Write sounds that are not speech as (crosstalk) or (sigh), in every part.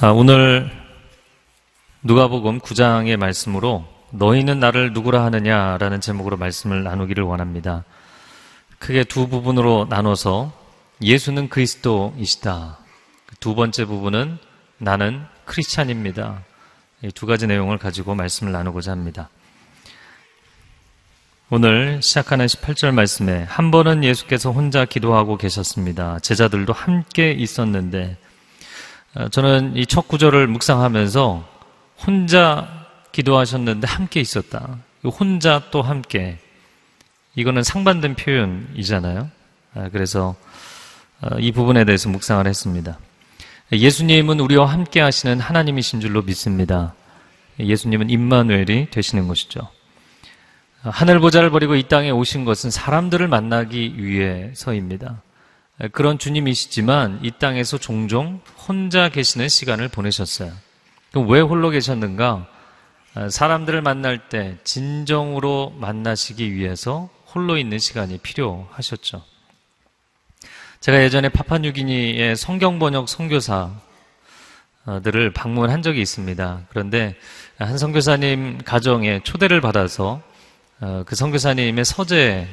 아, 오늘 누가복음 9장의 말씀으로 너희는 나를 누구라 하느냐라는 제목으로 말씀을 나누기를 원합니다. 크게 두 부분으로 나눠서 예수는 그리스도이시다. 두 번째 부분은 나는 크리스찬입니다. 이 두 가지 내용을 가지고 말씀을 나누고자 합니다. 오늘 시작하는 18절 말씀에 한 번은 예수께서 혼자 기도하고 계셨습니다. 제자들도 함께 있었는데 어, 저는 이 첫 구절을 묵상하면서 혼자 기도하셨는데 함께 있었다. 혼자 또 함께. 이거는 상반된 표현이잖아요. 아, 그래서 어, 이 부분에 대해서 묵상을 했습니다. 예수님은 우리와 함께 하시는 하나님이신 줄로 믿습니다. 예수님은 임마누엘이 되시는 것이죠. 하늘 보좌를 버리고 이 땅에 오신 것은 사람들을 만나기 위해서입니다. 그런 주님이시지만 이 땅에서 종종 혼자 계시는 시간을 보내셨어요. 그럼 왜 홀로 계셨는가? 사람들을 만날 때 진정으로 만나시기 위해서 홀로 있는 시간이 필요하셨죠. 제가 예전에 파파뉴기니의 성경 번역 선교사들을 방문한 적이 있습니다. 그런데 한 선교사님 가정에 초대를 받아서 어, 그 선교사님의 서재에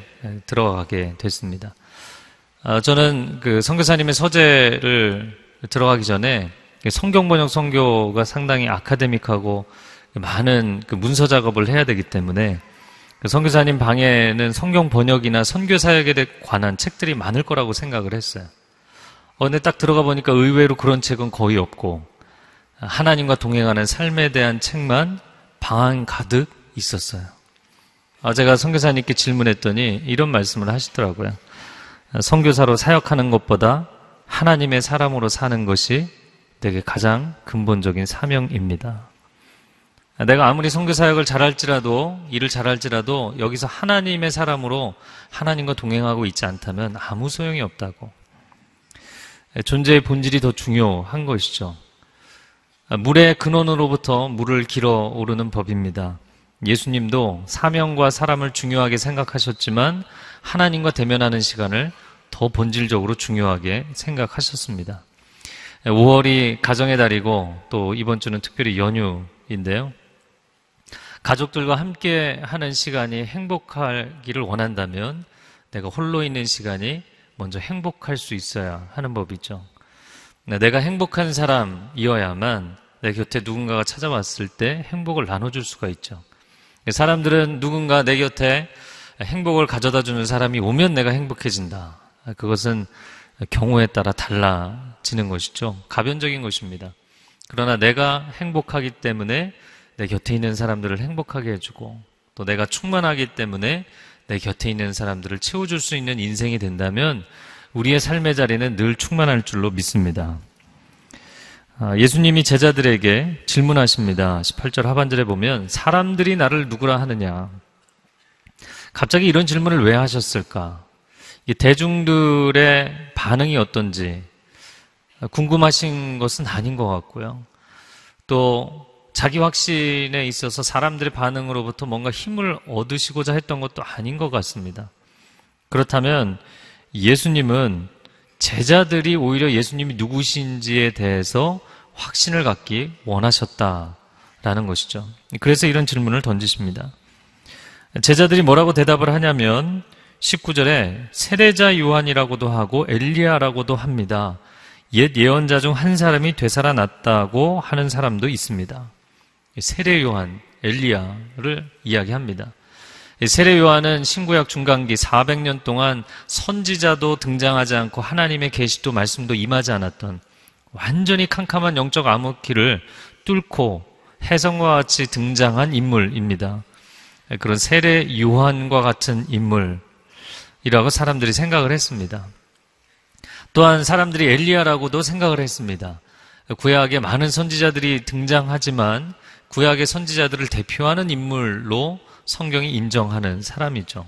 들어가게 됐습니다. 어, 저는 그 선교사님의 서재를 들어가기 전에 성경 번역 선교가 상당히 아카데믹하고 많은 그 문서 작업을 해야 되기 때문에 그 선교사님 방에는 성경 번역이나 선교 사역에 관한 책들이 많을 거라고 생각을 했어요. 어, 근데 딱 들어가 보니까 의외로 그런 책은 거의 없고 하나님과 동행하는 삶에 대한 책만 방 가득 있었어요. 아, 제가 선교사님께 질문했더니 이런 말씀을 하시더라고요. 선교사로 사역하는 것보다 하나님의 사람으로 사는 것이 내게 가장 근본적인 사명입니다. 내가 아무리 선교 사역을 잘할지라도 일을 잘할지라도 여기서 하나님의 사람으로 하나님과 동행하고 있지 않다면 아무 소용이 없다고. 존재의 본질이 더 중요한 것이죠. 물의 근원으로부터 물을 길어 오르는 법입니다. 예수님도 사명과 사람을 중요하게 생각하셨지만 하나님과 대면하는 시간을 더 본질적으로 중요하게 생각하셨습니다. 5월이 가정의 달이고 또 이번 주는 특별히 연휴인데요. 가족들과 함께 하는 시간이 행복하기를 원한다면 내가 홀로 있는 시간이 먼저 행복할 수 있어야 하는 법이죠. 내가 행복한 사람이어야만 내 곁에 누군가가 찾아왔을 때 행복을 나눠줄 수가 있죠. 사람들은 누군가 내 곁에 행복을 가져다 주는 사람이 오면 내가 행복해진다. 그것은 경우에 따라 달라지는 것이죠. 가변적인 것입니다. 그러나 내가 행복하기 때문에 내 곁에 있는 사람들을 행복하게 해주고 또 내가 충만하기 때문에 내 곁에 있는 사람들을 채워줄 수 있는 인생이 된다면 우리의 삶의 자리는 늘 충만할 줄로 믿습니다. 아, 예수님이 제자들에게 질문하십니다. 18절 하반절에 보면 사람들이 나를 누구라 하느냐. 갑자기 이런 질문을 왜 하셨을까? 대중들의 반응이 어떤지 궁금하신 것은 아닌 것 같고요. 또 자기 확신에 있어서 사람들의 반응으로부터 뭔가 힘을 얻으시고자 했던 것도 아닌 것 같습니다. 그렇다면 예수님은 제자들이 오히려 예수님이 누구신지에 대해서 확신을 갖기 원하셨다라는 것이죠. 그래서 이런 질문을 던지십니다. 제자들이 뭐라고 대답을 하냐면 19절에 세례자 요한이라고도 하고 엘리야라고도 합니다. 옛 예언자 중 한 사람이 되살아났다고 하는 사람도 있습니다. 세례 요한, 엘리야를 이야기합니다. 세례 요한은 신구약 중간기 400년 동안 선지자도 등장하지 않고 하나님의 계시도 말씀도 임하지 않았던 완전히 캄캄한 영적 암흑기를 뚫고 해성과 같이 등장한 인물입니다. 그런 세례 요한과 같은 인물이라고 사람들이 생각을 했습니다. 또한 사람들이 엘리야라고도 생각을 했습니다. 구약에 많은 선지자들이 등장하지만 구약의 선지자들을 대표하는 인물로 성경이 인정하는 사람이죠.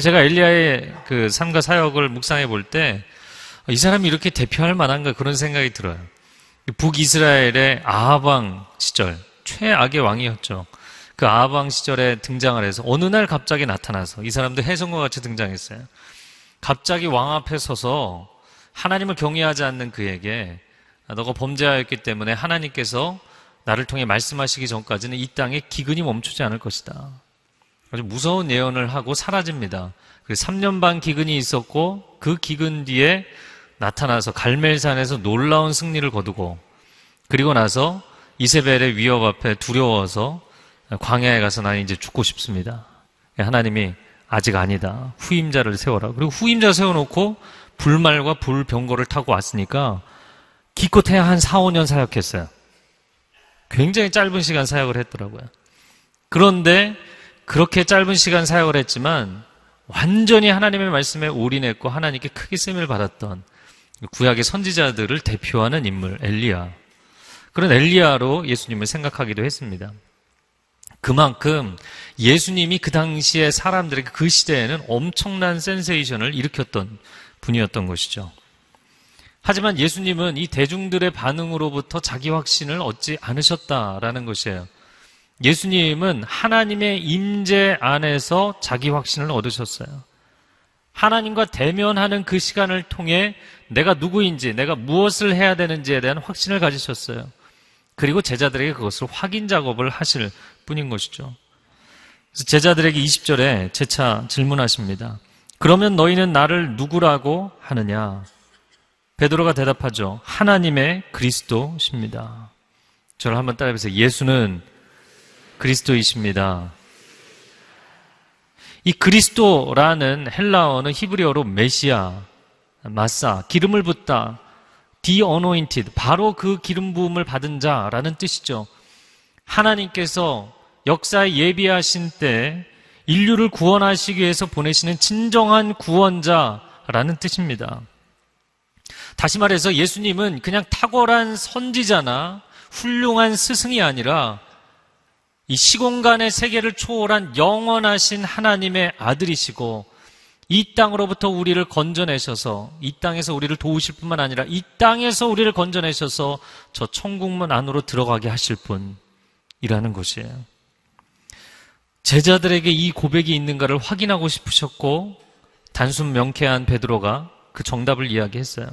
제가 엘리야의 그 삶과 사역을 묵상해 볼 때 이 사람이 이렇게 대표할 만한가 그런 생각이 들어요. 북이스라엘의 아하방 시절 최악의 왕이었죠. 그 아하방 시절에 등장을 해서 어느 날 갑자기 나타나서 이 사람도 해성과 같이 등장했어요. 갑자기 왕 앞에 서서 하나님을 경외하지 않는 그에게 너가 범죄하였기 때문에 하나님께서 나를 통해 말씀하시기 전까지는 이 땅에 기근이 멈추지 않을 것이다. 아주 무서운 예언을 하고 사라집니다. 3년 반 기근이 있었고 그 기근 뒤에 나타나서 갈멜산에서 놀라운 승리를 거두고 그리고 나서 이세벨의 위협 앞에 두려워서 광야에 가서 나는 이제 죽고 싶습니다. 하나님이 아직 아니다. 후임자를 세워라. 그리고 후임자 세워놓고 불말과 불병거를 타고 왔으니까 기껏해야 한 4, 5년 사역했어요. 굉장히 짧은 시간 사역을 했더라고요. 그런데 그렇게 짧은 시간 사역을 했지만 완전히 하나님의 말씀에 올인했고 하나님께 크게 쓰임을 받았던 구약의 선지자들을 대표하는 인물 엘리야. 그런 엘리야로 예수님을 생각하기도 했습니다. 그만큼 예수님이 그 당시에 사람들에게 그 시대에는 엄청난 센세이션을 일으켰던 분이었던 것이죠. 하지만 예수님은 이 대중들의 반응으로부터 자기 확신을 얻지 않으셨다라는 것이에요. 예수님은 하나님의 임재 안에서 자기 확신을 얻으셨어요. 하나님과 대면하는 그 시간을 통해 내가 누구인지, 내가 무엇을 해야 되는지에 대한 확신을 가지셨어요. 그리고 제자들에게 그것을 확인 작업을 하실 뿐인 것이죠. 그래서 제자들에게 20절에 재차 질문하십니다. 그러면 너희는 나를 누구라고 하느냐? 베드로가 대답하죠. 하나님의 그리스도십니다. 저를 한번 따라해보세요. 예수는 그리스도이십니다. 이 그리스도라는 헬라어는 히브리어로 메시아, 마사, 기름을 붓다, 디 어노인티드, 바로 그 기름 부음을 받은 자라는 뜻이죠. 하나님께서 역사에 예비하신 때 인류를 구원하시기 위해서 보내시는 진정한 구원자라는 뜻입니다. 다시 말해서 예수님은 그냥 탁월한 선지자나 훌륭한 스승이 아니라 이 시공간의 세계를 초월한 영원하신 하나님의 아들이시고 이 땅으로부터 우리를 건져내셔서 이 땅에서 우리를 도우실 뿐만 아니라 이 땅에서 우리를 건져내셔서 저 천국문 안으로 들어가게 하실 분이라는 것이에요. 제자들에게 이 고백이 있는가를 확인하고 싶으셨고 단순 명쾌한 베드로가 그 정답을 이야기했어요.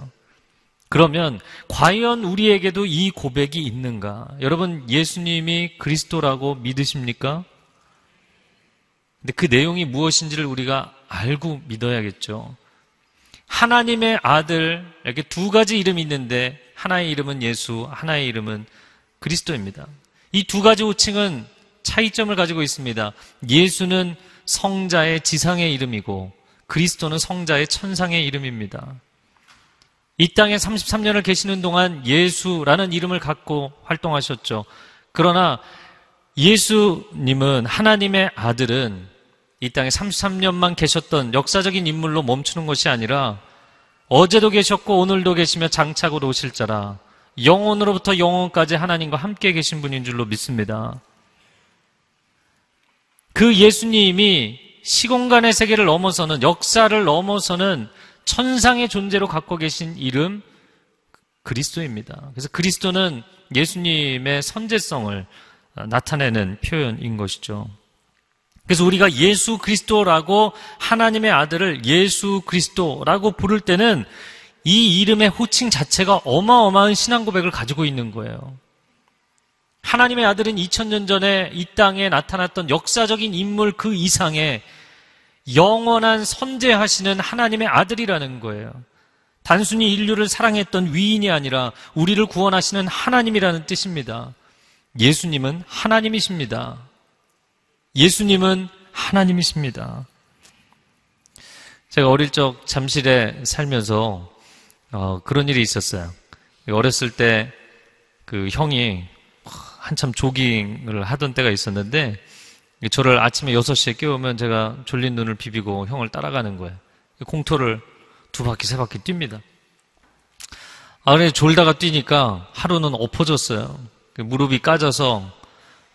그러면 과연 우리에게도 이 고백이 있는가? 여러분 예수님이 그리스도라고 믿으십니까? 근데 그 내용이 무엇인지를 우리가 알고 믿어야겠죠. 하나님의 아들, 이렇게 두 가지 이름이 있는데 하나의 이름은 예수, 하나의 이름은 그리스도입니다. 이 두 가지 호칭은 차이점을 가지고 있습니다. 예수는 성자의 지상의 이름이고 그리스도는 성자의 천상의 이름입니다. 이 땅에 33년을 계시는 동안 예수라는 이름을 갖고 활동하셨죠. 그러나 예수님은 하나님의 아들은 이 땅에 33년만 계셨던 역사적인 인물로 멈추는 것이 아니라 어제도 계셨고 오늘도 계시며 장착으로 오실 자라 영혼으로부터 영혼까지 하나님과 함께 계신 분인 줄로 믿습니다. 그 예수님이 시공간의 세계를 넘어서는 역사를 넘어서는 천상의 존재로 갖고 계신 이름 그리스도입니다. 그래서 그리스도는 예수님의 선제성을 나타내는 표현인 것이죠. 그래서 우리가 예수 그리스도라고 하나님의 아들을 예수 그리스도라고 부를 때는 이 이름의 호칭 자체가 어마어마한 신앙 고백을 가지고 있는 거예요. 하나님의 아들은 2000년 전에 이 땅에 나타났던 역사적인 인물 그 이상의 영원한 선제하시는 하나님의 아들이라는 거예요. 단순히 인류를 사랑했던 위인이 아니라 우리를 구원하시는 하나님이라는 뜻입니다. 예수님은 하나님이십니다. 예수님은 하나님이십니다. 제가 어릴 적 잠실에 살면서 어, 그런 일이 있었어요. 어렸을 때 그 형이 한참 조깅을 하던 때가 있었는데 저를 아침에 6시에 깨우면 제가 졸린 눈을 비비고 형을 따라가는 거예요. 공터를 두 바퀴, 세 바퀴 뜁니다. 아, 그래, 졸다가 뛰니까 하루는 엎어졌어요. 그 무릎이 까져서,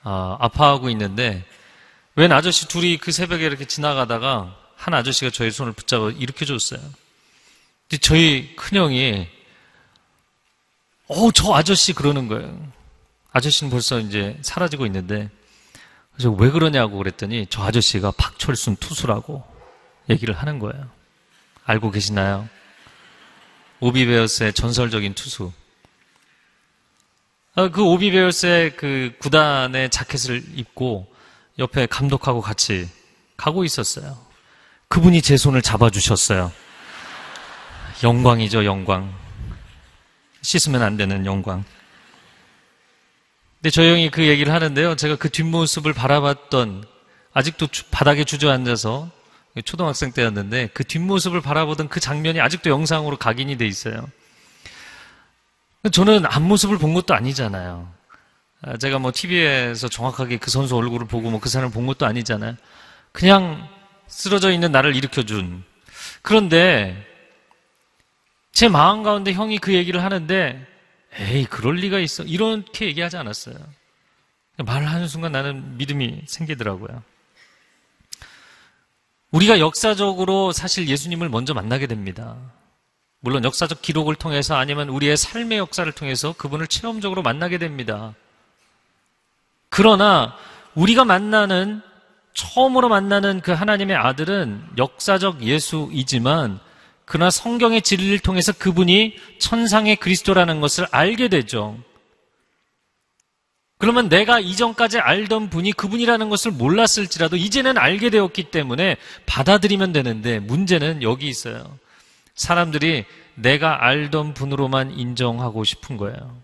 아, 아파하고 있는데, 웬 아저씨 둘이 그 새벽에 이렇게 지나가다가 한 아저씨가 저희 손을 붙잡아 일으켜 줬어요. 근데 저희 큰형이, 어, 저 아저씨 그러는 거예요. 아저씨는 벌써 이제 사라지고 있는데, 그래서 왜 그러냐고 그랬더니 저 아저씨가 박철순 투수라고 얘기를 하는 거예요. 알고 계시나요? 오비베어스의 전설적인 투수. 아, 그 오비베어스의 그 구단의 자켓을 입고 옆에 감독하고 같이 가고 있었어요. 그분이 제 손을 잡아주셨어요. 영광이죠, 영광. 씻으면 안 되는 영광. 근데 저 형이 그 얘기를 하는데요. 제가 그 뒷모습을 바라봤던, 아직도 바닥에 주저앉아서, 초등학생 때였는데, 그 뒷모습을 바라보던 그 장면이 아직도 영상으로 각인이 돼 있어요. 저는 앞모습을 본 것도 아니잖아요. 아, 제가 뭐 TV에서 정확하게 그 선수 얼굴을 보고 뭐 그 사람을 본 것도 아니잖아요. 그냥 쓰러져 있는 나를 일으켜준. 그런데 제 마음 가운데 형이 그 얘기를 하는데 에이 그럴 리가 있어 이렇게 얘기하지 않았어요. 말하는 순간 나는 믿음이 생기더라고요. 우리가 역사적으로 사실 예수님을 먼저 만나게 됩니다. 물론 역사적 기록을 통해서 아니면 우리의 삶의 역사를 통해서 그분을 체험적으로 만나게 됩니다. 그러나 우리가 만나는 처음으로 만나는 그 하나님의 아들은 역사적 예수이지만 그러나 성경의 진리를 통해서 그분이 천상의 그리스도라는 것을 알게 되죠. 그러면 내가 이전까지 알던 분이 그분이라는 것을 몰랐을지라도 이제는 알게 되었기 때문에 받아들이면 되는데 문제는 여기 있어요. 사람들이 내가 알던 분으로만 인정하고 싶은 거예요.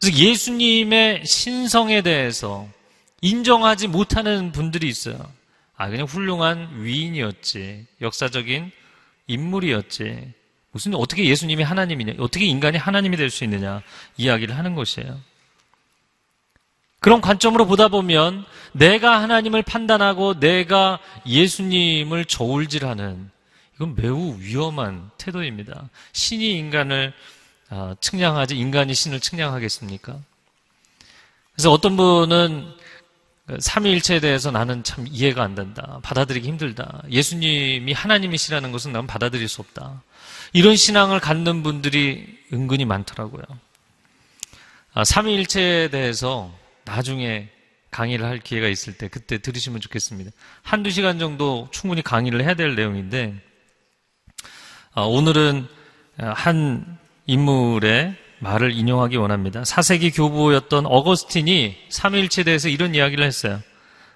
그래서 예수님의 신성에 대해서 인정하지 못하는 분들이 있어요. 아, 그냥 훌륭한 위인이었지. 역사적인 인물이었지. 무슨, 어떻게 예수님이 하나님이냐. 어떻게 인간이 하나님이 될 수 있느냐. 이야기를 하는 것이에요. 그런 관점으로 보다 보면 내가 하나님을 판단하고 내가 예수님을 저울질하는 이건 매우 위험한 태도입니다. 신이 인간을 아, 측량하지 인간이 신을 측량하겠습니까? 그래서 어떤 분은 삼위일체에 대해서 나는 참 이해가 안 된다. 받아들이기 힘들다. 예수님이 하나님이시라는 것은 난 받아들일 수 없다. 이런 신앙을 갖는 분들이 은근히 많더라고요. 아, 삼위일체에 대해서 나중에 강의를 할 기회가 있을 때 그때 들으시면 좋겠습니다. 한두 시간 정도 충분히 강의를 해야 될 내용인데 아, 오늘은 한 인물의 말을 인용하기 원합니다. 사세기 교부였던 어거스틴이 삼위일체에 대해서 이런 이야기를 했어요.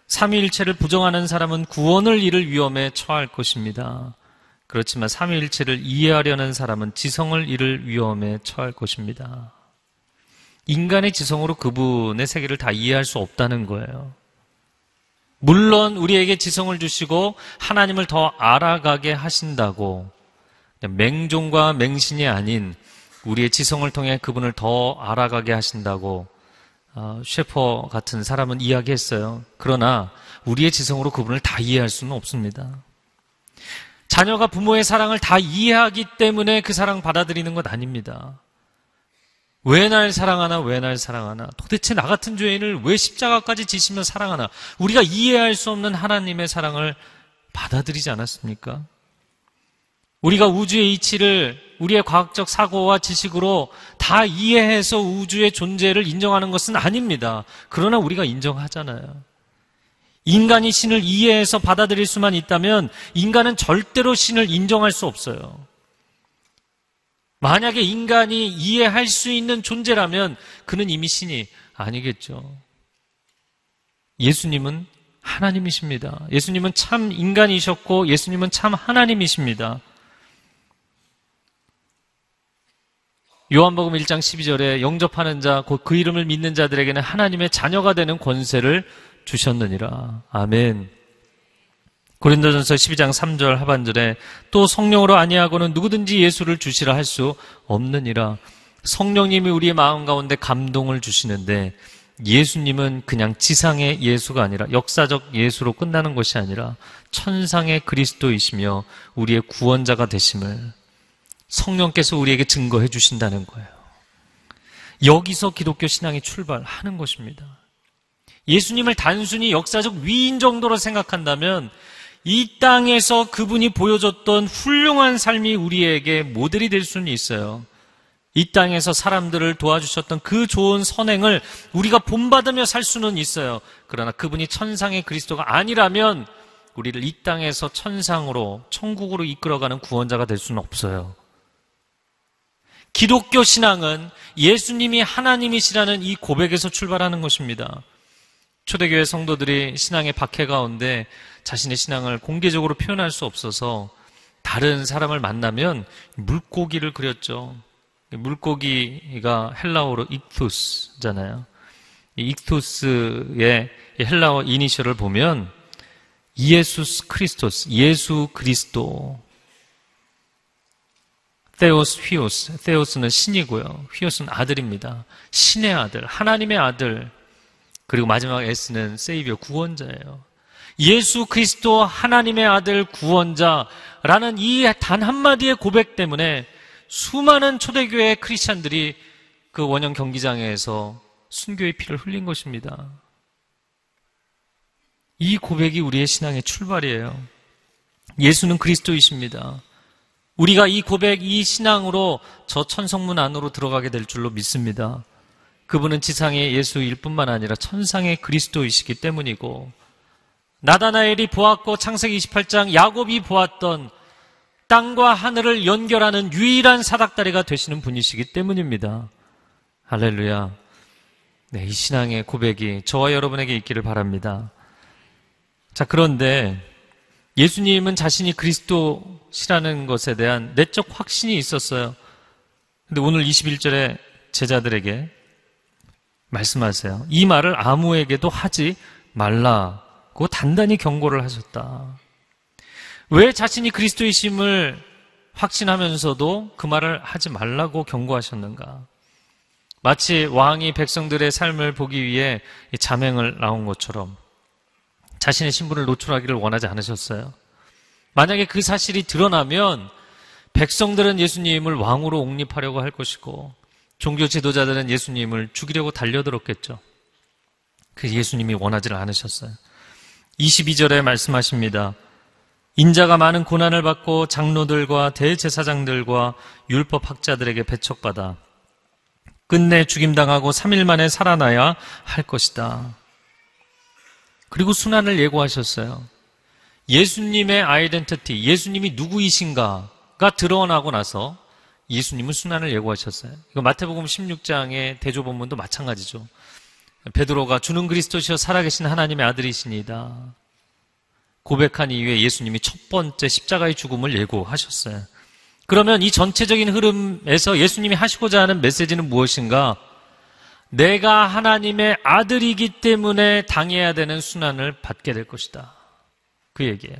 삼위일체를 부정하는 사람은 구원을 잃을 위험에 처할 것입니다. 그렇지만 삼위일체를 이해하려는 사람은 지성을 잃을 위험에 처할 것입니다. 인간의 지성으로 그분의 세계를 다 이해할 수 없다는 거예요. 물론 우리에게 지성을 주시고 하나님을 더 알아가게 하신다고 맹종과 맹신이 아닌 우리의 지성을 통해 그분을 더 알아가게 하신다고 어, 셰퍼 같은 사람은 이야기했어요. 그러나 우리의 지성으로 그분을 다 이해할 수는 없습니다. 자녀가 부모의 사랑을 다 이해하기 때문에 그 사랑 받아들이는 것 아닙니다. 왜 날 사랑하나, 왜 날 사랑하나, 도대체 나 같은 죄인을 왜 십자가까지 지시며 사랑하나, 우리가 이해할 수 없는 하나님의 사랑을 받아들이지 않았습니까? 우리가 우주의 이치를 우리의 과학적 사고와 지식으로 다 이해해서 우주의 존재를 인정하는 것은 아닙니다. 그러나 우리가 인정하잖아요. 인간이 신을 이해해서 받아들일 수만 있다면 인간은 절대로 신을 인정할 수 없어요. 만약에 인간이 이해할 수 있는 존재라면 그는 이미 신이 아니겠죠. 예수님은 하나님이십니다. 예수님은 참 인간이셨고 예수님은 참 하나님이십니다. 요한복음 1장 12절에 영접하는 자, 곧 그 이름을 믿는 자들에게는 하나님의 자녀가 되는 권세를 주셨느니라. 아멘. 고린도전서 12장 3절 하반절에 또 성령으로 아니하고는 누구든지 예수를 주시라 할 수 없느니라. 성령님이 우리의 마음 가운데 감동을 주시는데 예수님은 그냥 지상의 예수가 아니라 역사적 예수로 끝나는 것이 아니라 천상의 그리스도이시며 우리의 구원자가 되심을 성령께서 우리에게 증거해 주신다는 거예요. 여기서 기독교 신앙이 출발하는 것입니다. 예수님을 단순히 역사적 위인 정도로 생각한다면 이 땅에서 그분이 보여줬던 훌륭한 삶이 우리에게 모델이 될 수는 있어요. 이 땅에서 사람들을 도와주셨던 그 좋은 선행을 우리가 본받으며 살 수는 있어요. 그러나 그분이 천상의 그리스도가 아니라면 우리를 이 땅에서 천상으로, 천국으로 이끌어가는 구원자가 될 수는 없어요. 기독교 신앙은 예수님이 하나님이시라는 이 고백에서 출발하는 것입니다. 초대교회 성도들이 신앙의 박해 가운데 자신의 신앙을 공개적으로 표현할 수 없어서 다른 사람을 만나면 물고기를 그렸죠. 물고기가 헬라어로 익투스잖아요. 이 익투스의 헬라어 이니셜을 보면 이에수스 크리스토스, 예수 그리스도. 테오스, 휘오스. 테오스는 신이고요. 휘오스는 아들입니다. 신의 아들, 하나님의 아들. 그리고 마지막 S는 세이비어, 구원자예요. 예수 그리스도 하나님의 아들 구원자라는 이 단 한마디의 고백 때문에 수많은 초대교회 크리스찬들이 그 원형 경기장에서 순교의 피를 흘린 것입니다. 이 고백이 우리의 신앙의 출발이에요. 예수는 그리스도이십니다. 우리가 이 고백, 이 신앙으로 저 천성문 안으로 들어가게 될 줄로 믿습니다. 그분은 지상의 예수일 뿐만 아니라 천상의 그리스도이시기 때문이고, 나다나엘이 보았고 창세기 28장 야곱이 보았던 땅과 하늘을 연결하는 유일한 사닥다리가 되시는 분이시기 때문입니다. 할렐루야. 네, 이 신앙의 고백이 저와 여러분에게 있기를 바랍니다. 자, 그런데 예수님은 자신이 그리스도 시라는 것에 대한 내적 확신이 있었어요. 근데 오늘 21절에 제자들에게 말씀하세요. 이 말을 아무에게도 하지 말라고 단단히 경고를 하셨다. 왜 자신이 그리스도이심을 확신하면서도 그 말을 하지 말라고 경고하셨는가? 마치 왕이 백성들의 삶을 보기 위해 자맹을 나온 것처럼 자신의 신분을 노출하기를 원하지 않으셨어요. 만약에 그 사실이 드러나면 백성들은 예수님을 왕으로 옹립하려고 할 것이고 종교 지도자들은 예수님을 죽이려고 달려들었겠죠. 그 예수님이 원하지를 않으셨어요. 22절에 말씀하십니다. 인자가 많은 고난을 받고 장로들과 대제사장들과 율법 학자들에게 배척받아 끝내 죽임당하고 3일 만에 살아나야 할 것이다. 그리고 순환을 예고하셨어요. 예수님의 아이덴티티, 예수님이 누구이신가가 드러나고 나서 예수님은 순환을 예고하셨어요. 이거 마태복음 16장의 대조본문도 마찬가지죠. 베드로가 주는 그리스도시여 살아계신 하나님의 아들이시니다. 고백한 이후에 예수님이 첫 번째 십자가의 죽음을 예고하셨어요. 그러면 이 전체적인 흐름에서 예수님이 하시고자 하는 메시지는 무엇인가? 내가 하나님의 아들이기 때문에 당해야 되는 순환을 받게 될 것이다. 그 얘기예요.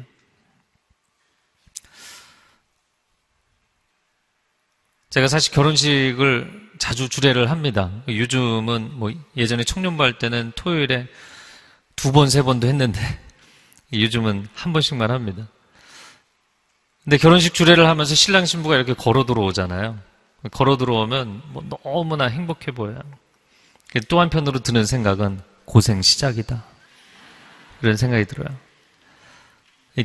제가 사실 결혼식을 자주 주례를 합니다. 요즘은 뭐 예전에 청년부 할 때는 토요일에 두 번, 세 번도 했는데 (laughs) 요즘은 한 번씩만 합니다. 근데 결혼식 주례를 하면서 신랑 신부가 이렇게 걸어 들어오잖아요. 걸어 들어오면 뭐 너무나 행복해 보여요. 또 한편으로 드는 생각은 고생 시작이다. 이런 생각이 들어요.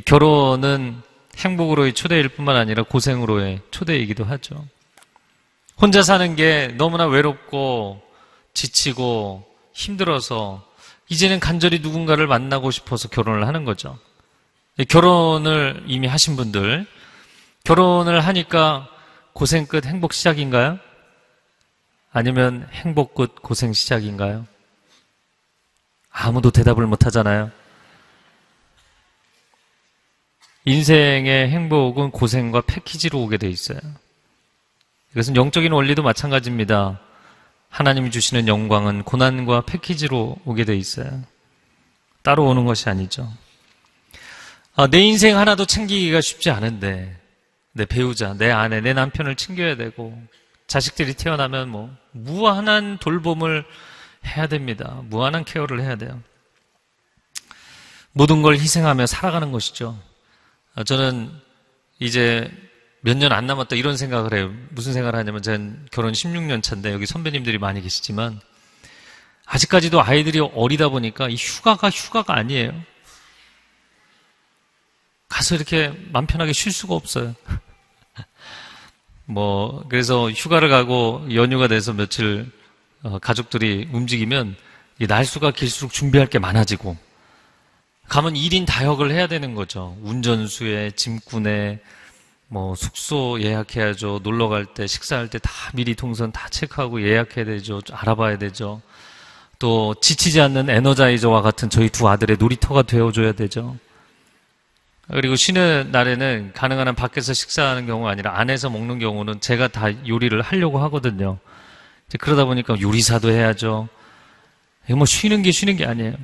결혼은 행복으로의 초대일 뿐만 아니라 고생으로의 초대이기도 하죠. 혼자 사는 게 너무나 외롭고 지치고 힘들어서 이제는 간절히 누군가를 만나고 싶어서 결혼을 하는 거죠. 결혼을 이미 하신 분들, 결혼을 하니까 고생 끝 행복 시작인가요? 아니면 행복 끝 고생 시작인가요? 아무도 대답을 못 하잖아요. 인생의 행복은 고생과 패키지로 오게 돼 있어요. 이것은 영적인 원리도 마찬가지입니다. 하나님이 주시는 영광은 고난과 패키지로 오게 돼 있어요. 따로 오는 것이 아니죠. 아, 내 인생 하나도 챙기기가 쉽지 않은데, 내 배우자, 내 아내, 내 남편을 챙겨야 되고, 자식들이 태어나면 뭐 무한한 돌봄을 해야 됩니다. 무한한 케어를 해야 돼요. 모든 걸 희생하며 살아가는 것이죠. 어, 저는 이제 몇 년 안 남았다 이런 생각을 해요. 무슨 생각을 하냐면 저는 결혼 16년 차인데 여기 선배님들이 많이 계시지만 아직까지도 아이들이 어리다 보니까 이 휴가가 휴가가 아니에요. 가서 이렇게 맘 편하게 쉴 수가 없어요. (laughs) 뭐 그래서 휴가를 가고 연휴가 돼서 며칠 어, 가족들이 움직이면 날수가 길수록 준비할 게 많아지고 가면 1인 다역을 해야 되는 거죠. 운전수에 짐꾼에 뭐 숙소 예약해야죠. 놀러 갈 때, 식사할 때 다 미리 동선 다 체크하고 예약해야 되죠. 알아봐야 되죠. 또 지치지 않는 에너자이저와 같은 저희 두 아들의 놀이터가 되어줘야 되죠. 그리고 쉬는 날에는 가능한 한 밖에서 식사하는 경우가 아니라 안에서 먹는 경우는 제가 다 요리를 하려고 하거든요. 그러다 보니까 요리사도 해야죠. 뭐 쉬는 게 쉬는 게 아니에요.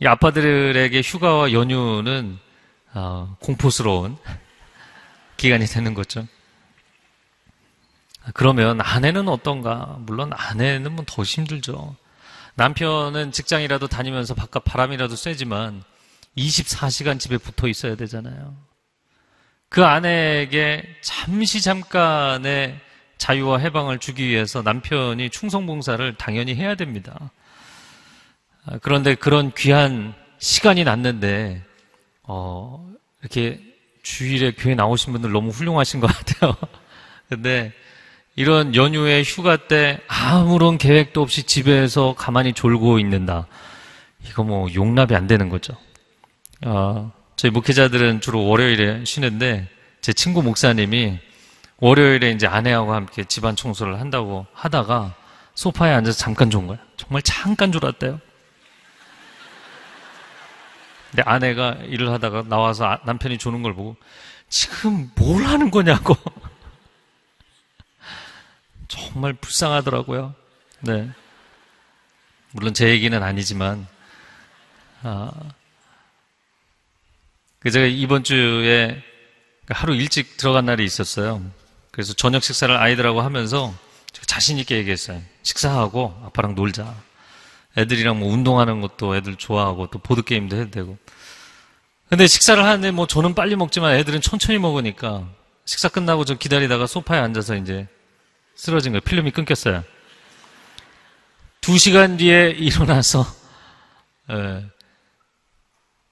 이 아빠들에게 휴가와 연휴는 어, 공포스러운 기간이 되는 거죠. 그러면 아내는 어떤가? 물론 아내는 뭐 더 힘들죠. 남편은 직장이라도 다니면서 바깥 바람이라도 쐬지만 24시간 집에 붙어 있어야 되잖아요. 그 아내에게 잠시 잠깐의 자유와 해방을 주기 위해서 남편이 충성봉사를 당연히 해야 됩니다. 아, 그런데 그런 귀한 시간이 났는데, 어, 이렇게 주일에 교회 나오신 분들 너무 훌륭하신 것 (laughs) 같아요. 근데 이런 연휴에 휴가 때 아무런 계획도 없이 집에서 가만히 졸고 있는다. 이거 뭐 용납이 안 되는 거죠. 어, 저희 목회자들은 주로 월요일에 쉬는데 제 친구 목사님이 월요일에 이제 아내하고 함께 집안 청소를 한다고 하다가 소파에 앉아서 잠깐 존 거야. 정말 잠깐 졸았대요. 근데 아내가 일을 하다가 나와서 아, 남편이 조는 걸 보고 지금 뭘 하는 거냐고. (laughs) 정말 불쌍하더라고요. 네. 물론 제 얘기는 아니지만, 아, 그 제가 이번 주에 하루 일찍 들어간 날이 있었어요. 그래서 저녁 식사를 아이들하고 하면서 자신있게 얘기했어요. 식사하고 아빠랑 놀자. 애들이랑 뭐 운동하는 것도 애들 좋아하고 또 보드 게임도 해도 되고. 근데 식사를 하는데 뭐 저는 빨리 먹지만 애들은 천천히 먹으니까 식사 끝나고 저 기다리다가 소파에 앉아서 이제 쓰러진 거예요. 필름이 끊겼어요. 두 시간 뒤에 (laughs) 일어나서, 예,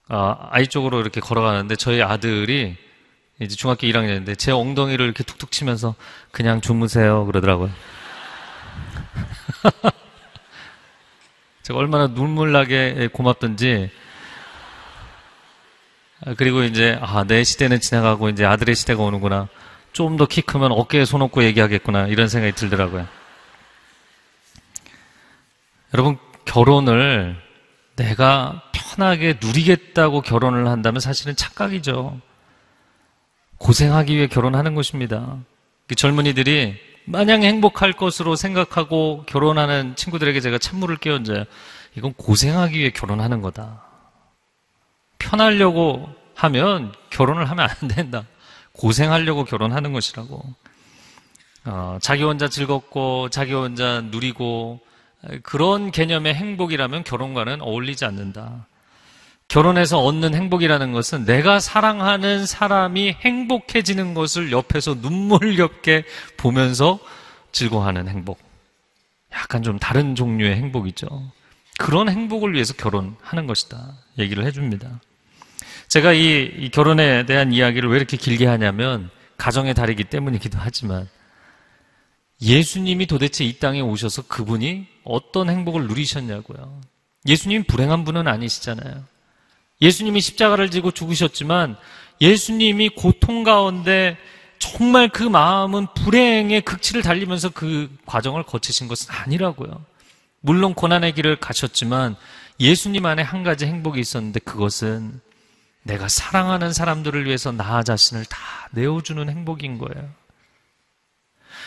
아, 아이 쪽으로 이렇게 걸어가는데 저희 아들이 이제 중학교 1학년인데 제 엉덩이를 이렇게 툭툭 치면서 그냥 주무세요 그러더라고요. (laughs) 제가 얼마나 눈물나게 고맙던지 아, 그리고 이제 아, 내 시대는 지나가고 이제 아들의 시대가 오는구나. 좀 더 키 크면 어깨에 손 얹고 얘기하겠구나. 이런 생각이 들더라고요. 여러분 결혼을 내가 편하게 누리겠다고 결혼을 한다면 사실은 착각이죠. 고생하기 위해 결혼하는 것입니다. 그 젊은이들이 마냥 행복할 것으로 생각하고 결혼하는 친구들에게 제가 찬물을 끼얹어요. 이건 고생하기 위해 결혼하는 거다. 편하려고 하면 결혼을 하면 안 된다. 고생하려고 결혼하는 것이라고. 어, 자기 혼자 즐겁고 자기 혼자 누리고 그런 개념의 행복이라면 결혼과는 어울리지 않는다. 결혼해서 얻는 행복이라는 것은 내가 사랑하는 사람이 행복해지는 것을 옆에서 눈물겹게 보면서 즐거워하는 행복. 약간 좀 다른 종류의 행복이죠. 그런 행복을 위해서 결혼하는 것이다. 얘기를 해줍니다. 제가 이, 이 결혼에 대한 이야기를 왜 이렇게 길게 하냐면 가정의 달이기 때문이기도 하지만 예수님이 도대체 이 땅에 오셔서 그분이 어떤 행복을 누리셨냐고요. 예수님 불행한 분은 아니시잖아요. 예수님이 십자가를 지고 죽으셨지만 예수님이 고통 가운데 정말 그 마음은 불행의 극치를 달리면서 그 과정을 거치신 것은 아니라고요. 물론 고난의 길을 가셨지만 예수님 안에 한 가지 행복이 있었는데 그것은 내가 사랑하는 사람들을 위해서 나 자신을 다 내어주는 행복인 거예요.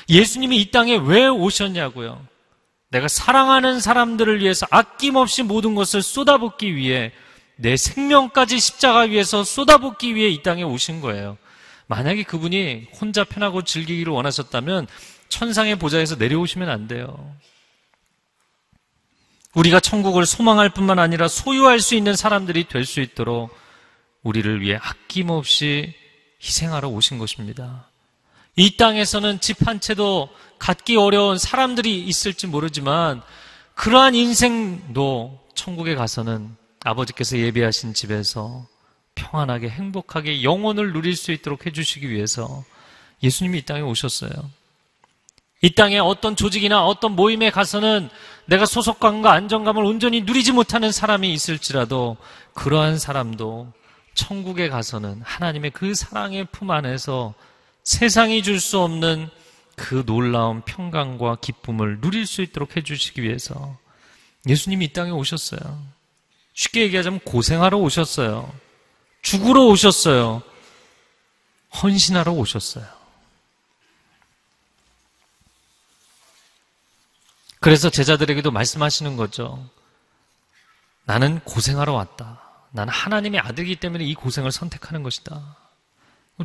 예수님이 이 땅에 왜 오셨냐고요? 내가 사랑하는 사람들을 위해서 아낌없이 모든 것을 쏟아붓기 위해 내 생명까지 십자가 위해서 쏟아붓기 위해 이 땅에 오신 거예요. 만약에 그분이 혼자 편하고 즐기기를 원하셨다면 천상의 보좌에서 내려오시면 안 돼요. 우리가 천국을 소망할 뿐만 아니라 소유할 수 있는 사람들이 될 수 있도록 우리를 위해 아낌없이 희생하러 오신 것입니다. 이 땅에서는 집 한 채도 갖기 어려운 사람들이 있을지 모르지만 그러한 인생도 천국에 가서는 아버지께서 예비하신 집에서 평안하게 행복하게 영혼을 누릴 수 있도록 해주시기 위해서 예수님이 이 땅에 오셨어요. 이 땅에 어떤 조직이나 어떤 모임에 가서는 내가 소속감과 안정감을 온전히 누리지 못하는 사람이 있을지라도 그러한 사람도 천국에 가서는 하나님의 그 사랑의 품 안에서 세상이 줄 수 없는 그 놀라운 평강과 기쁨을 누릴 수 있도록 해주시기 위해서 예수님이 이 땅에 오셨어요. 쉽게 얘기하자면 고생하러 오셨어요. 죽으러 오셨어요. 헌신하러 오셨어요. 그래서 제자들에게도 말씀하시는 거죠. 나는 고생하러 왔다. 나는 하나님의 아들이기 때문에 이 고생을 선택하는 것이다.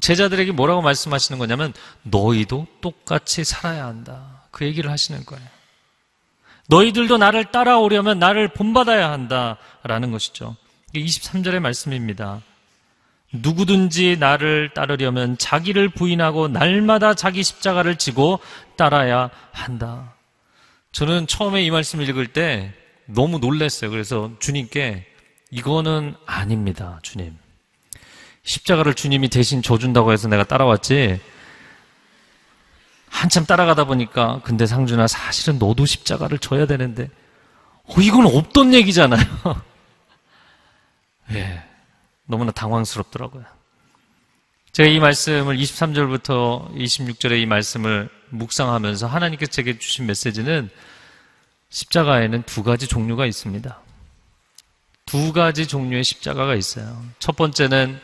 제자들에게 뭐라고 말씀하시는 거냐면 너희도 똑같이 살아야 한다. 그 얘기를 하시는 거예요. 너희들도 나를 따라오려면 나를 본받아야 한다. 라는 것이죠. 23절의 말씀입니다. 누구든지 나를 따르려면 자기를 부인하고 날마다 자기 십자가를 지고 따라야 한다. 저는 처음에 이 말씀을 읽을 때 너무 놀랐어요. 그래서 주님께 이거는 아닙니다, 주님. 십자가를 주님이 대신 져준다고 해서 내가 따라왔지. 한참 따라가다 보니까 근데 상준아 사실은 너도 십자가를 져야 되는데 어, 이건 없던 얘기잖아요. (laughs) 예. 너무나 당황스럽더라고요. 제가 이 말씀을 23절부터 26절의 이 말씀을 묵상하면서 하나님께서 제게 주신 메시지는 십자가에는 두 가지 종류가 있습니다. 두 가지 종류의 십자가가 있어요. 첫 번째는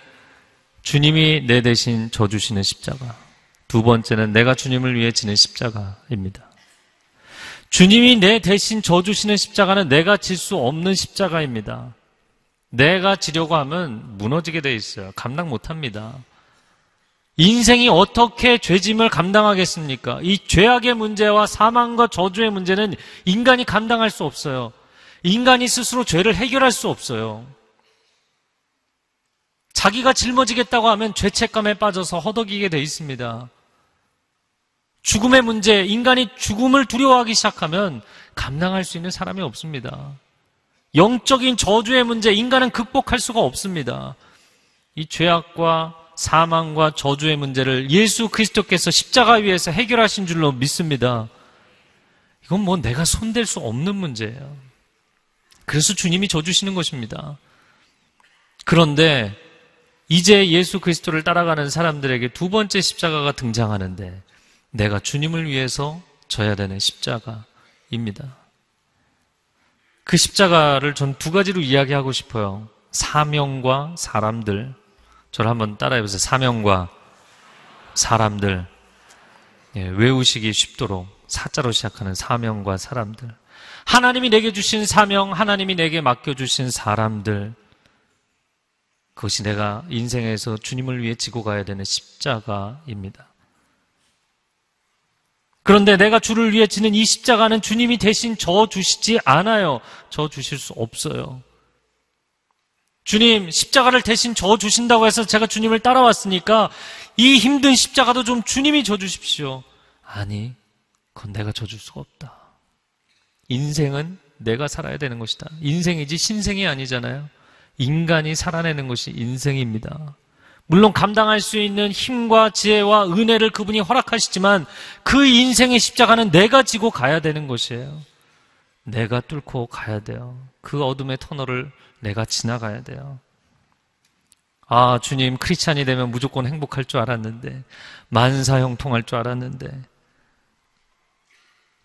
주님이 내 대신 져주시는 십자가. 두 번째는 내가 주님을 위해 지는 십자가입니다. 주님이 내 대신 져주시는 십자가는 내가 질 수 없는 십자가입니다. 내가 지려고 하면 무너지게 돼 있어요. 감당 못 합니다. 인생이 어떻게 죄짐을 감당하겠습니까? 이 죄악의 문제와 사망과 저주의 문제는 인간이 감당할 수 없어요. 인간이 스스로 죄를 해결할 수 없어요. 자기가 짊어지겠다고 하면 죄책감에 빠져서 허덕이게 돼 있습니다. 죽음의 문제, 인간이 죽음을 두려워하기 시작하면 감당할 수 있는 사람이 없습니다. 영적인 저주의 문제, 인간은 극복할 수가 없습니다. 이 죄악과 사망과 저주의 문제를 예수 그리스도께서 십자가 위에서 해결하신 줄로 믿습니다. 이건 뭐 내가 손댈 수 없는 문제예요. 그래서 주님이 져주시는 것입니다. 그런데 이제 예수 그리스도를 따라가는 사람들에게 두 번째 십자가가 등장하는데 내가 주님을 위해서 져야 되는 십자가입니다. 그 십자가를 전 두 가지로 이야기하고 싶어요. 사명과 사람들. 저를 한번 따라해 보세요. 사명과 사람들. 예, 외우시기 쉽도록 사자로 시작하는 사명과 사람들. 하나님이 내게 주신 사명, 하나님이 내게 맡겨주신 사람들. 그것이 내가 인생에서 주님을 위해 지고 가야 되는 십자가입니다. 그런데 내가 주를 위해 지는 이 십자가는 주님이 대신 져 주시지 않아요. 져 주실 수 없어요. 주님, 십자가를 대신 져 주신다고 해서 제가 주님을 따라왔으니까 이 힘든 십자가도 좀 주님이 져 주십시오. 아니, 그건 내가 져 줄 수가 없다. 인생은 내가 살아야 되는 것이다. 인생이지 신생이 아니잖아요. 인간이 살아내는 것이 인생입니다. 물론 감당할 수 있는 힘과 지혜와 은혜를 그분이 허락하시지만 그 인생의 십자가는 내가 지고 가야 되는 것이에요. 내가 뚫고 가야 돼요. 그 어둠의 터널을 내가 지나가야 돼요. 아, 주님, 크리스찬이 되면 무조건 행복할 줄 알았는데, 만사 형통할 줄 알았는데,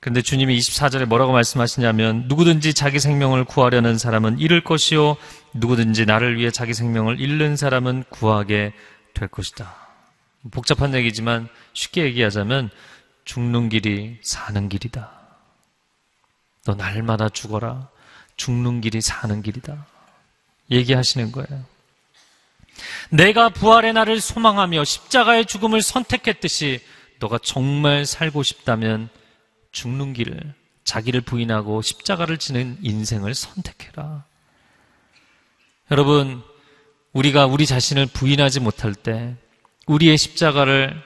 근데 주님이 24절에 뭐라고 말씀하시냐면 누구든지 자기 생명을 구하려는 사람은 잃을 것이요 누구든지 나를 위해 자기 생명을 잃는 사람은 구하게 될 것이다. 복잡한 얘기지만 쉽게 얘기하자면 죽는 길이 사는 길이다. 너 날마다 죽어라. 죽는 길이 사는 길이다. 얘기하시는 거예요. 내가 부활의 날을 소망하며 십자가의 죽음을 선택했듯이 너가 정말 살고 싶다면 죽는 길을 자기를 부인하고 십자가를 지는 인생을 선택해라. 여러분, 우리가 우리 자신을 부인하지 못할 때, 우리의 십자가를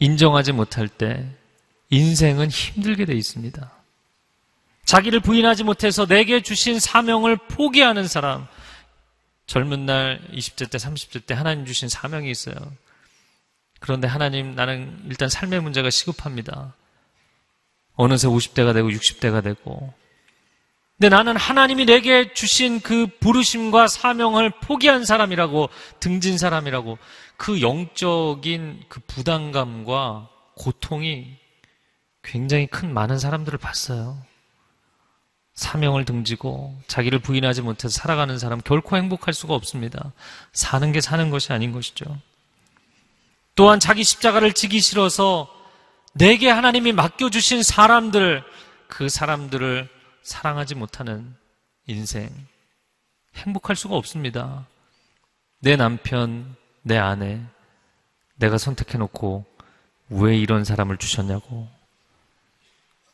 인정하지 못할 때, 인생은 힘들게 돼 있습니다. 자기를 부인하지 못해서 내게 주신 사명을 포기하는 사람, 젊은 날 20대 때, 30대 때 하나님 주신 사명이 있어요. 그런데 하나님, 나는 일단 삶의 문제가 시급합니다. 어느새 50대가 되고 60대가 되고 근데 나는 하나님이 내게 주신 그 부르심과 사명을 포기한 사람이라고 등진 사람이라고 그 영적인 그 부담감과 고통이 굉장히 큰 많은 사람들을 봤어요. 사명을 등지고 자기를 부인하지 못해서 살아가는 사람 결코 행복할 수가 없습니다. 사는 게 사는 것이 아닌 것이죠. 또한 자기 십자가를 지기 싫어서 내게 하나님이 맡겨주신 사람들, 그 사람들을 사랑하지 못하는 인생. 행복할 수가 없습니다. 내 남편, 내 아내, 내가 선택해놓고 왜 이런 사람을 주셨냐고.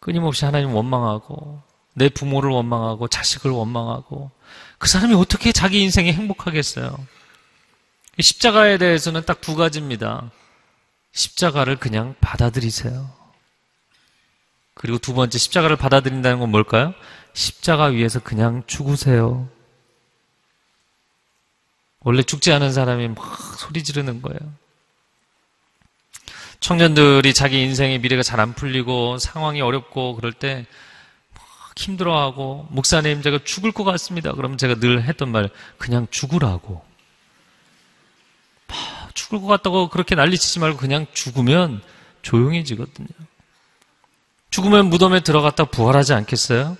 끊임없이 하나님 원망하고, 내 부모를 원망하고, 자식을 원망하고, 그 사람이 어떻게 자기 인생에 행복하겠어요? 십자가에 대해서는 딱 두 가지입니다. 십자가를 그냥 받아들이세요. 그리고 두 번째 십자가를 받아들인다는 건 뭘까요? 십자가 위에서 그냥 죽으세요. 원래 죽지 않은 사람이 막 소리 지르는 거예요. 청년들이 자기 인생의 미래가 잘 안 풀리고 상황이 어렵고 그럴 때막 힘들어하고 목사님 제가 죽을 것 같습니다. 그러면 제가 늘 했던 말 그냥 죽으라고. 막 죽을 것 같다고 그렇게 난리치지 말고 그냥 죽으면 조용해지거든요. 죽으면 무덤에 들어갔다 부활하지 않겠어요?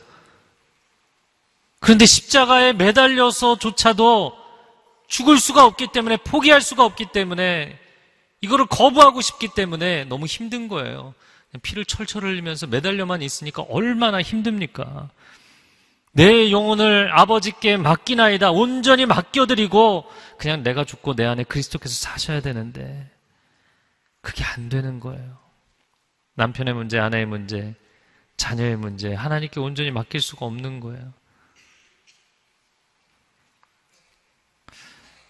그런데 십자가에 매달려서조차도 죽을 수가 없기 때문에 포기할 수가 없기 때문에 이거를 거부하고 싶기 때문에 너무 힘든 거예요. 피를 철철 흘리면서 매달려만 있으니까 얼마나 힘듭니까? 내 영혼을 아버지께 맡기나이다. 온전히 맡겨드리고 그냥 내가 죽고 내 안에 그리스도께서 사셔야 되는데 그게 안 되는 거예요. 남편의 문제, 아내의 문제, 자녀의 문제, 하나님께 온전히 맡길 수가 없는 거예요.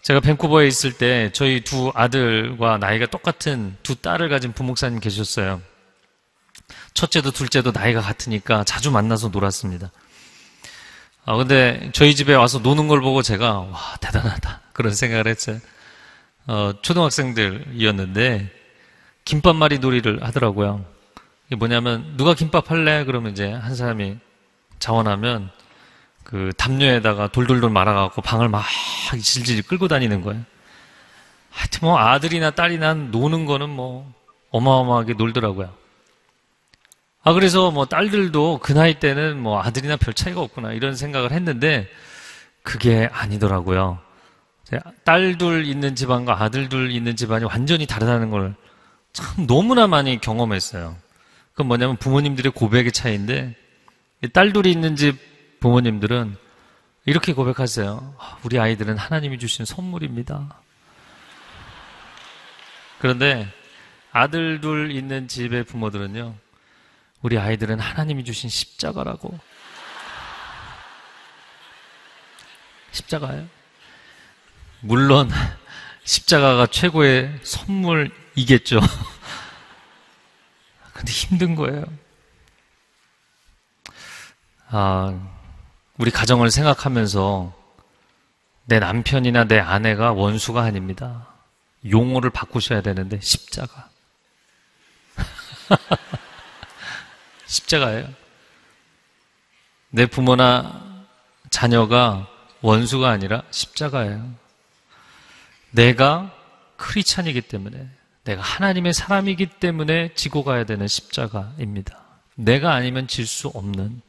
제가 밴쿠버에 있을 때 저희 두 아들과 나이가 똑같은 두 딸을 가진 부목사님 계셨어요. 첫째도 둘째도 나이가 같으니까 자주 만나서 놀았습니다. 아, 근데 저희 집에 와서 노는 걸 보고 제가, 와, 대단하다. 그런 생각을 했어요. 어, 초등학생들이었는데, 김밥말이 놀이를 하더라고요. 이게 뭐냐면, 누가 김밥 할래? 그러면 이제 한 사람이 자원하면, 그 담요에다가 돌돌돌 말아갖고 방을 막 질질 끌고 다니는 거예요. 하여튼 뭐 아들이나 딸이나 노는 거는 뭐 어마어마하게 놀더라고요. 아, 그래서 뭐 딸들도 그 나이 때는 뭐 아들이나 별 차이가 없구나 이런 생각을 했는데 그게 아니더라고요. 딸 둘 있는 집안과 아들 둘 있는 집안이 완전히 다르다는 걸 참 너무나 많이 경험했어요. 그건 뭐냐면 부모님들의 고백의 차이인데 딸 둘이 있는 집 부모님들은 이렇게 고백하세요. 아, 우리 아이들은 하나님이 주신 선물입니다. 그런데 아들 둘 있는 집의 부모들은요, 우리 아이들은 하나님이 주신 십자가라고. 십자가요? 물론, 십자가가 최고의 선물이겠죠. (laughs) 근데 힘든 거예요. 아, 우리 가정을 생각하면서 내 남편이나 내 아내가 원수가 아닙니다. 용어를 바꾸셔야 되는데 십자가. (laughs) 십자가예요. 내 부모나 자녀가 원수가 아니라 십자가예요. 내가 크리찬이기 때문에 내가 하나님의 사람이기 때문에 지고 가야 되는 십자가입니다. 내가 아니면 질 수 없는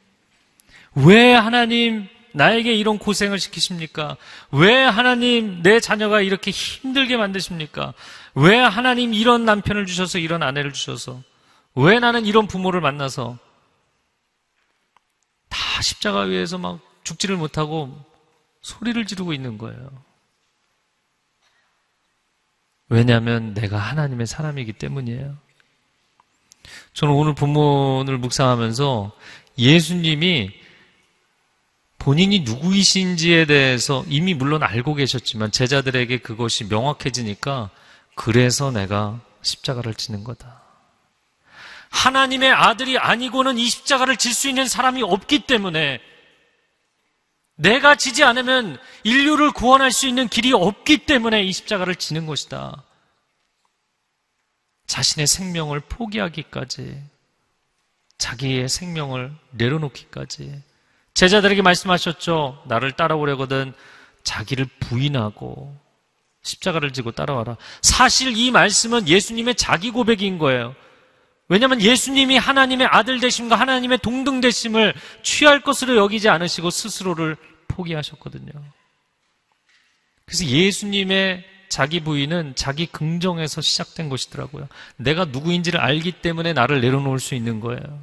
왜 하나님 나에게 이런 고생을 시키십니까? 왜 하나님 내 자녀가 이렇게 힘들게 만드십니까? 왜 하나님 이런 남편을 주셔서 이런 아내를 주셔서 왜 나는 이런 부모를 만나서 다 십자가 위에서 막 죽지를 못하고 소리를 지르고 있는 거예요. 왜냐하면 내가 하나님의 사람이기 때문이에요. 저는 오늘 본문을 묵상하면서 예수님이 본인이 누구이신지에 대해서 이미 물론 알고 계셨지만 제자들에게 그것이 명확해지니까 그래서 내가 십자가를 지는 거다. 하나님의 아들이 아니고는 이 십자가를 질 수 있는 사람이 없기 때문에 내가 지지 않으면 인류를 구원할 수 있는 길이 없기 때문에 이 십자가를 지는 것이다. 자신의 생명을 포기하기까지, 자기의 생명을 내려놓기까지, 제자들에게 말씀하셨죠. 나를 따라오려거든 자기를 부인하고 십자가를 지고 따라와라. 사실 이 말씀은 예수님의 자기 고백인 거예요. 왜냐하면 예수님이 하나님의 아들 되심과 하나님의 동등 되심을 취할 것으로 여기지 않으시고 스스로를 포기하셨거든요. 그래서 예수님의 자기 부인은 자기 긍정에서 시작된 것이더라고요. 내가 누구인지를 알기 때문에 나를 내려놓을 수 있는 거예요.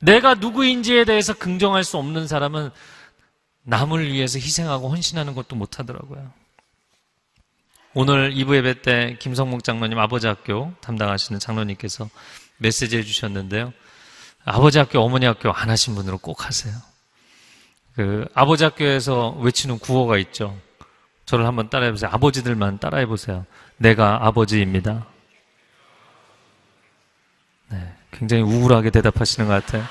내가 누구인지에 대해서 긍정할 수 없는 사람은 남을 위해서 희생하고 헌신하는 것도 못하더라고요. 오늘 2부 예배 때 김성목 장로님 아버지 학교 담당하시는 장로님께서 메시지 해주셨는데요. 아버지 학교, 어머니 학교 안 하신 분으로 꼭 하세요. 그 아버지 학교에서 외치는 구호가 있죠. 저를 한번 따라해 보세요. 아버지들만 따라해 보세요. 내가 아버지입니다. 네, 굉장히 우울하게 대답하시는 것 같아요.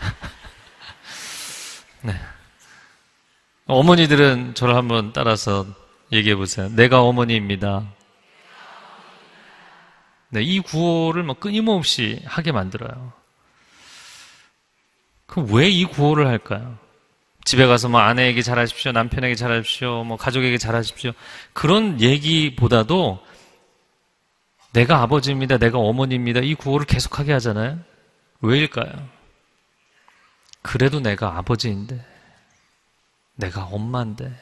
(laughs) 네. 어머니들은 저를 한번 따라서 얘기해 보세요. 내가 어머니입니다. 네, 이 구호를 뭐 끊임없이 하게 만들어요. 그럼 왜 이 구호를 할까요? 집에 가서 뭐 아내에게 잘하십시오, 남편에게 잘하십시오, 뭐 가족에게 잘하십시오. 그런 얘기보다도 내가 아버지입니다, 내가 어머니입니다. 이 구호를 계속하게 하잖아요. 왜일까요? 그래도 내가 아버지인데, 내가 엄마인데,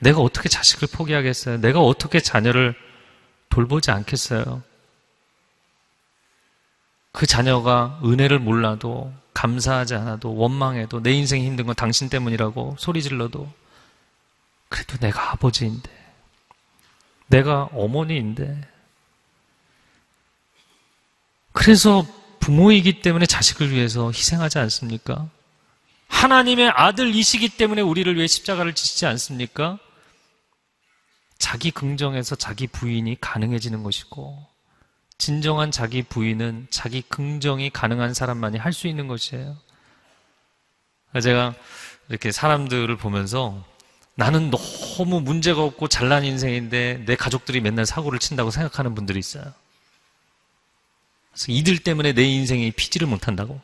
내가 어떻게 자식을 포기하겠어요? 내가 어떻게 자녀를 돌보지 않겠어요? 그 자녀가 은혜를 몰라도 감사하지 않아도 원망해도 내 인생이 힘든 건 당신 때문이라고 소리 질러도 그래도 내가 아버지인데 내가 어머니인데 그래서 부모이기 때문에 자식을 위해서 희생하지 않습니까? 하나님의 아들이시기 때문에 우리를 위해 십자가를 지시지 않습니까? 자기 긍정에서 자기 부인이 가능해지는 것이고, 진정한 자기 부인은 자기 긍정이 가능한 사람만이 할 수 있는 것이에요. 제가 이렇게 사람들을 보면서 나는 너무 문제가 없고 잘난 인생인데 내 가족들이 맨날 사고를 친다고 생각하는 분들이 있어요. 그래서 이들 때문에 내 인생이 피지를 못한다고.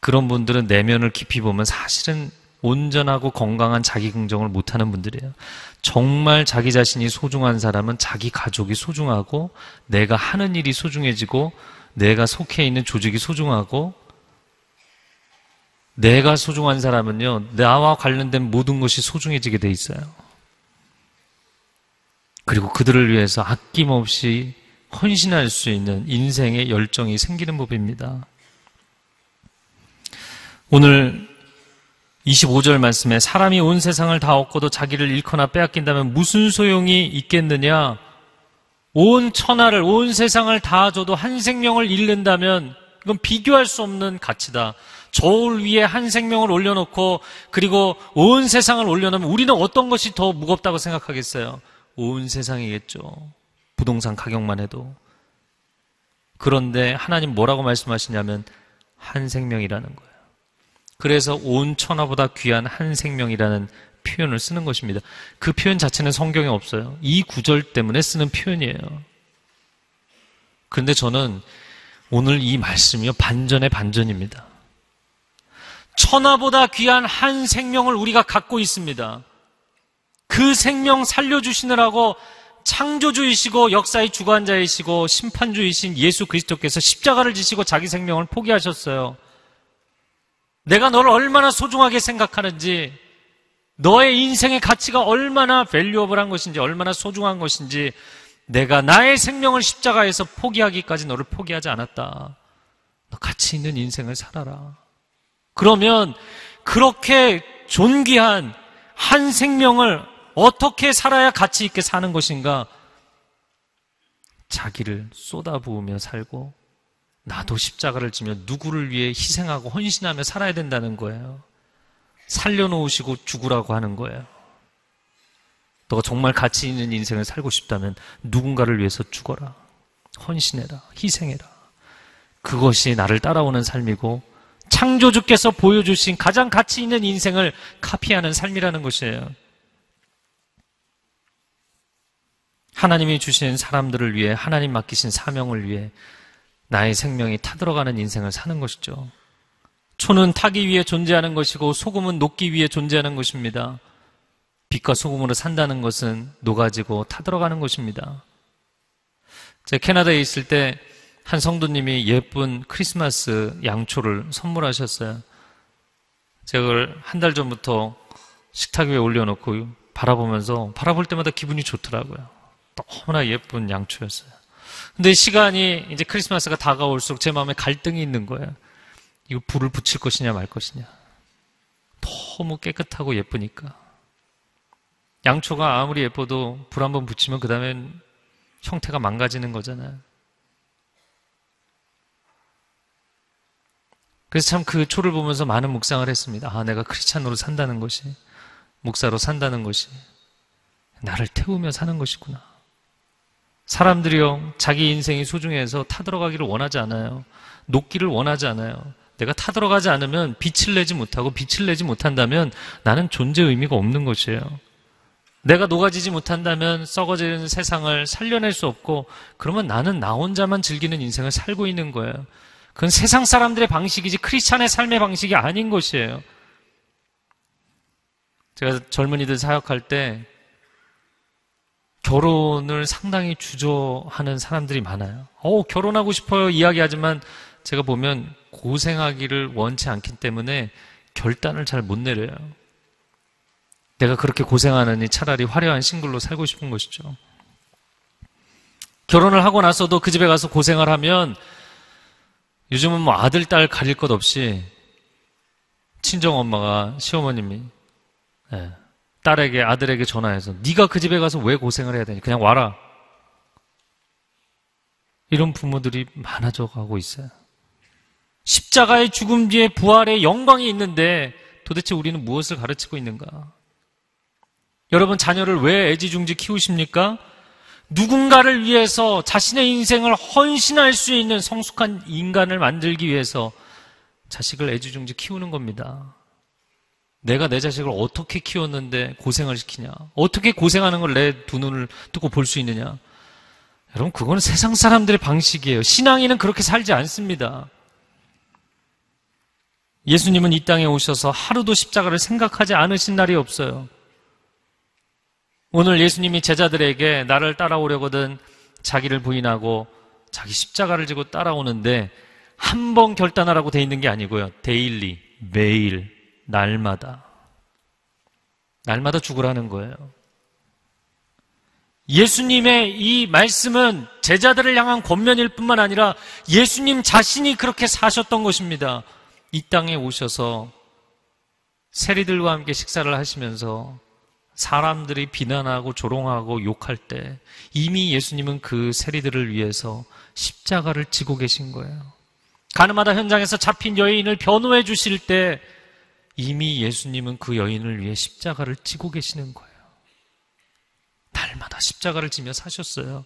그런 분들은 내면을 깊이 보면 사실은 온전하고 건강한 자기 긍정을 못하는 분들이에요. 정말 자기 자신이 소중한 사람은 자기 가족이 소중하고 내가 하는 일이 소중해지고 내가 속해 있는 조직이 소중하고 내가 소중한 사람은요, 나와 관련된 모든 것이 소중해지게 돼 있어요. 그리고 그들을 위해서 아낌없이 헌신할 수 있는 인생의 열정이 생기는 법입니다. 오늘 25절 말씀에 사람이 온 세상을 다 얻고도 자기를 잃거나 빼앗긴다면 무슨 소용이 있겠느냐? 온 천하를, 온 세상을 다 줘도 한 생명을 잃는다면 이건 비교할 수 없는 가치다. 저울 위에 한 생명을 올려놓고 그리고 온 세상을 올려놓으면 우리는 어떤 것이 더 무겁다고 생각하겠어요? 온 세상이겠죠. 부동산 가격만 해도. 그런데 하나님 뭐라고 말씀하시냐면 한 생명이라는 거예요. 그래서 온 천하보다 귀한 한 생명이라는 표현을 쓰는 것입니다. 그 표현 자체는 성경에 없어요. 이 구절 때문에 쓰는 표현이에요. 그런데 저는 오늘 이 말씀이요, 반전의 반전입니다. 천하보다 귀한 한 생명을 우리가 갖고 있습니다. 그 생명 살려주시느라고 창조주이시고 역사의 주관자이시고 심판주이신 예수 그리스도께서 십자가를 지시고 자기 생명을 포기하셨어요. 내가 너를 얼마나 소중하게 생각하는지, 너의 인생의 가치가 얼마나 밸류어블한 것인지, 얼마나 소중한 것인지, 내가 나의 생명을 십자가에서 포기하기까지 너를 포기하지 않았다. 너 가치 있는 인생을 살아라. 그러면 그렇게 존귀한 한 생명을 어떻게 살아야 가치 있게 사는 것인가? 자기를 쏟아부으며 살고 나도 십자가를 지며 누구를 위해 희생하고 헌신하며 살아야 된다는 거예요. 살려놓으시고 죽으라고 하는 거예요. 너가 정말 가치 있는 인생을 살고 싶다면 누군가를 위해서 죽어라. 헌신해라. 희생해라. 그것이 나를 따라오는 삶이고 창조주께서 보여주신 가장 가치 있는 인생을 카피하는 삶이라는 것이에요. 하나님이 주신 사람들을 위해 하나님 맡기신 사명을 위해 나의 생명이 타들어가는 인생을 사는 것이죠. 초는 타기 위해 존재하는 것이고 소금은 녹기 위해 존재하는 것입니다. 빛과 소금으로 산다는 것은 녹아지고 타들어가는 것입니다. 제가 캐나다에 있을 때 한 성도님이 예쁜 크리스마스 양초를 선물하셨어요. 제가 그걸 한 달 전부터 식탁 위에 올려놓고 바라보면서 바라볼 때마다 기분이 좋더라고요. 너무나 예쁜 양초였어요. 근데 시간이 이제 크리스마스가 다가올수록 제 마음에 갈등이 있는 거예요. 이거 불을 붙일 것이냐 말 것이냐. 너무 깨끗하고 예쁘니까. 양초가 아무리 예뻐도 불 한번 붙이면 그 다음엔 형태가 망가지는 거잖아요. 그래서 참 그 초를 보면서 많은 묵상을 했습니다. 아, 내가 크리스찬으로 산다는 것이, 목사로 산다는 것이, 나를 태우며 사는 것이구나. 사람들이요, 자기 인생이 소중해서 타들어가기를 원하지 않아요. 녹기를 원하지 않아요. 내가 타들어가지 않으면 빛을 내지 못하고 빛을 내지 못한다면 나는 존재 의미가 없는 것이에요. 내가 녹아지지 못한다면 썩어지는 세상을 살려낼 수 없고 그러면 나는 나 혼자만 즐기는 인생을 살고 있는 거예요. 그건 세상 사람들의 방식이지 크리스찬의 삶의 방식이 아닌 것이에요. 제가 젊은이들 사역할 때 결혼을 상당히 주저하는 사람들이 많아요. 어, 결혼하고 싶어요. 이야기하지만 제가 보면 고생하기를 원치 않기 때문에 결단을 잘 못 내려요. 내가 그렇게 고생하느니 차라리 화려한 싱글로 살고 싶은 것이죠. 결혼을 하고 나서도 그 집에 가서 고생을 하면 요즘은 뭐 아들, 딸 가릴 것 없이 친정 엄마가 시어머님이 네, 딸에게 아들에게 전화해서 네가 그 집에 가서 왜 고생을 해야 되니? 그냥 와라. 이런 부모들이 많아져 가고 있어요. 십자가의 죽음 뒤에 부활의 영광이 있는데 도대체 우리는 무엇을 가르치고 있는가? 여러분 자녀를 왜 애지중지 키우십니까? 누군가를 위해서 자신의 인생을 헌신할 수 있는 성숙한 인간을 만들기 위해서 자식을 애지중지 키우는 겁니다. 내가 내 자식을 어떻게 키웠는데 고생을 시키냐? 어떻게 고생하는 걸 내 두 눈을 뜨고 볼 수 있느냐? 여러분, 그거는 세상 사람들의 방식이에요. 신앙인은 그렇게 살지 않습니다. 예수님은 이 땅에 오셔서 하루도 십자가를 생각하지 않으신 날이 없어요. 오늘 예수님이 제자들에게 나를 따라오려거든 자기를 부인하고 자기 십자가를 지고 따라오는데 한 번 결단하라고 돼 있는 게 아니고요. 데일리, 매일, 날마다. 날마다 죽으라는 거예요. 예수님의 이 말씀은 제자들을 향한 권면일 뿐만 아니라 예수님 자신이 그렇게 사셨던 것입니다. 이 땅에 오셔서 세리들과 함께 식사를 하시면서 사람들이 비난하고 조롱하고 욕할 때 이미 예수님은 그 세리들을 위해서 십자가를 지고 계신 거예요. 가늠하다 현장에서 잡힌 여인을 변호해 주실 때 이미 예수님은 그 여인을 위해 십자가를 지고 계시는 거예요. 날마다 십자가를 지며 사셨어요.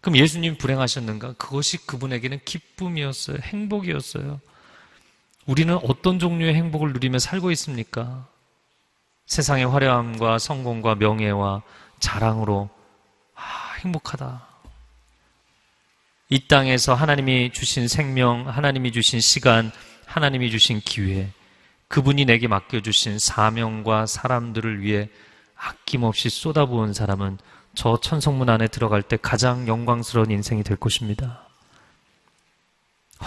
그럼 예수님 불행하셨는가? 그것이 그분에게는 기쁨이었어요. 행복이었어요. 우리는 어떤 종류의 행복을 누리며 살고 있습니까? 세상의 화려함과 성공과 명예와 자랑으로 아, 행복하다. 이 땅에서 하나님이 주신 생명, 하나님이 주신 시간, 하나님이 주신 기회, 그분이 내게 맡겨주신 사명과 사람들을 위해 아낌없이 쏟아부은 사람은 저 천성문 안에 들어갈 때 가장 영광스러운 인생이 될 것입니다.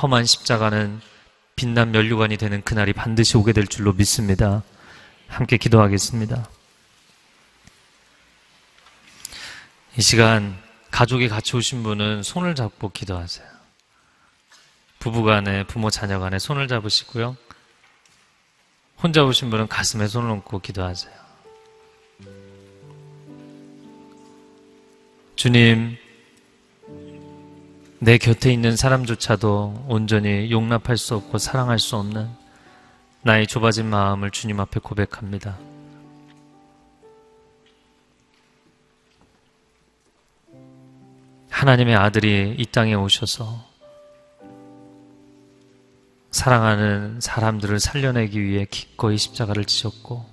험한 십자가는 빛난 면류관이 되는 그날이 반드시 오게 될 줄로 믿습니다. 함께 기도하겠습니다. 이 시간 가족이 같이 오신 분은 손을 잡고 기도하세요. 부부 간에 부모 자녀 간에 손을 잡으시고요. 혼자 오신 분은 가슴에 손을 얹고 기도하세요. 주님, 내 곁에 있는 사람조차도 온전히 용납할 수 없고 사랑할 수 없는 나의 좁아진 마음을 주님 앞에 고백합니다. 하나님의 아들이 이 땅에 오셔서 사랑하는 사람들을 살려내기 위해 기꺼이 십자가를 지셨고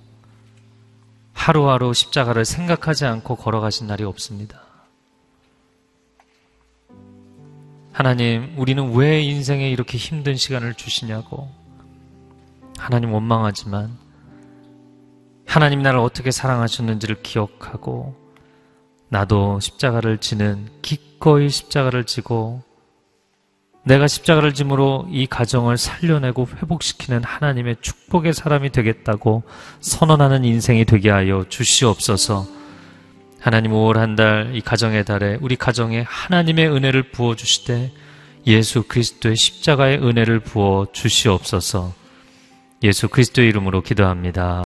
하루하루 십자가를 생각하지 않고 걸어가신 날이 없습니다. 하나님, 우리는 왜 인생에 이렇게 힘든 시간을 주시냐고 하나님 원망하지만 하나님 나를 어떻게 사랑하셨는지를 기억하고 나도 십자가를 지는 기꺼이 십자가를 지고 내가 십자가를 짐으로 이 가정을 살려내고 회복시키는 하나님의 축복의 사람이 되겠다고 선언하는 인생이 되게 하여 주시옵소서. 하나님 5월 한 달 이 가정의 달에 우리 가정에 하나님의 은혜를 부어 주시되 예수 그리스도의 십자가의 은혜를 부어 주시옵소서. 예수 그리스도의 이름으로 기도합니다.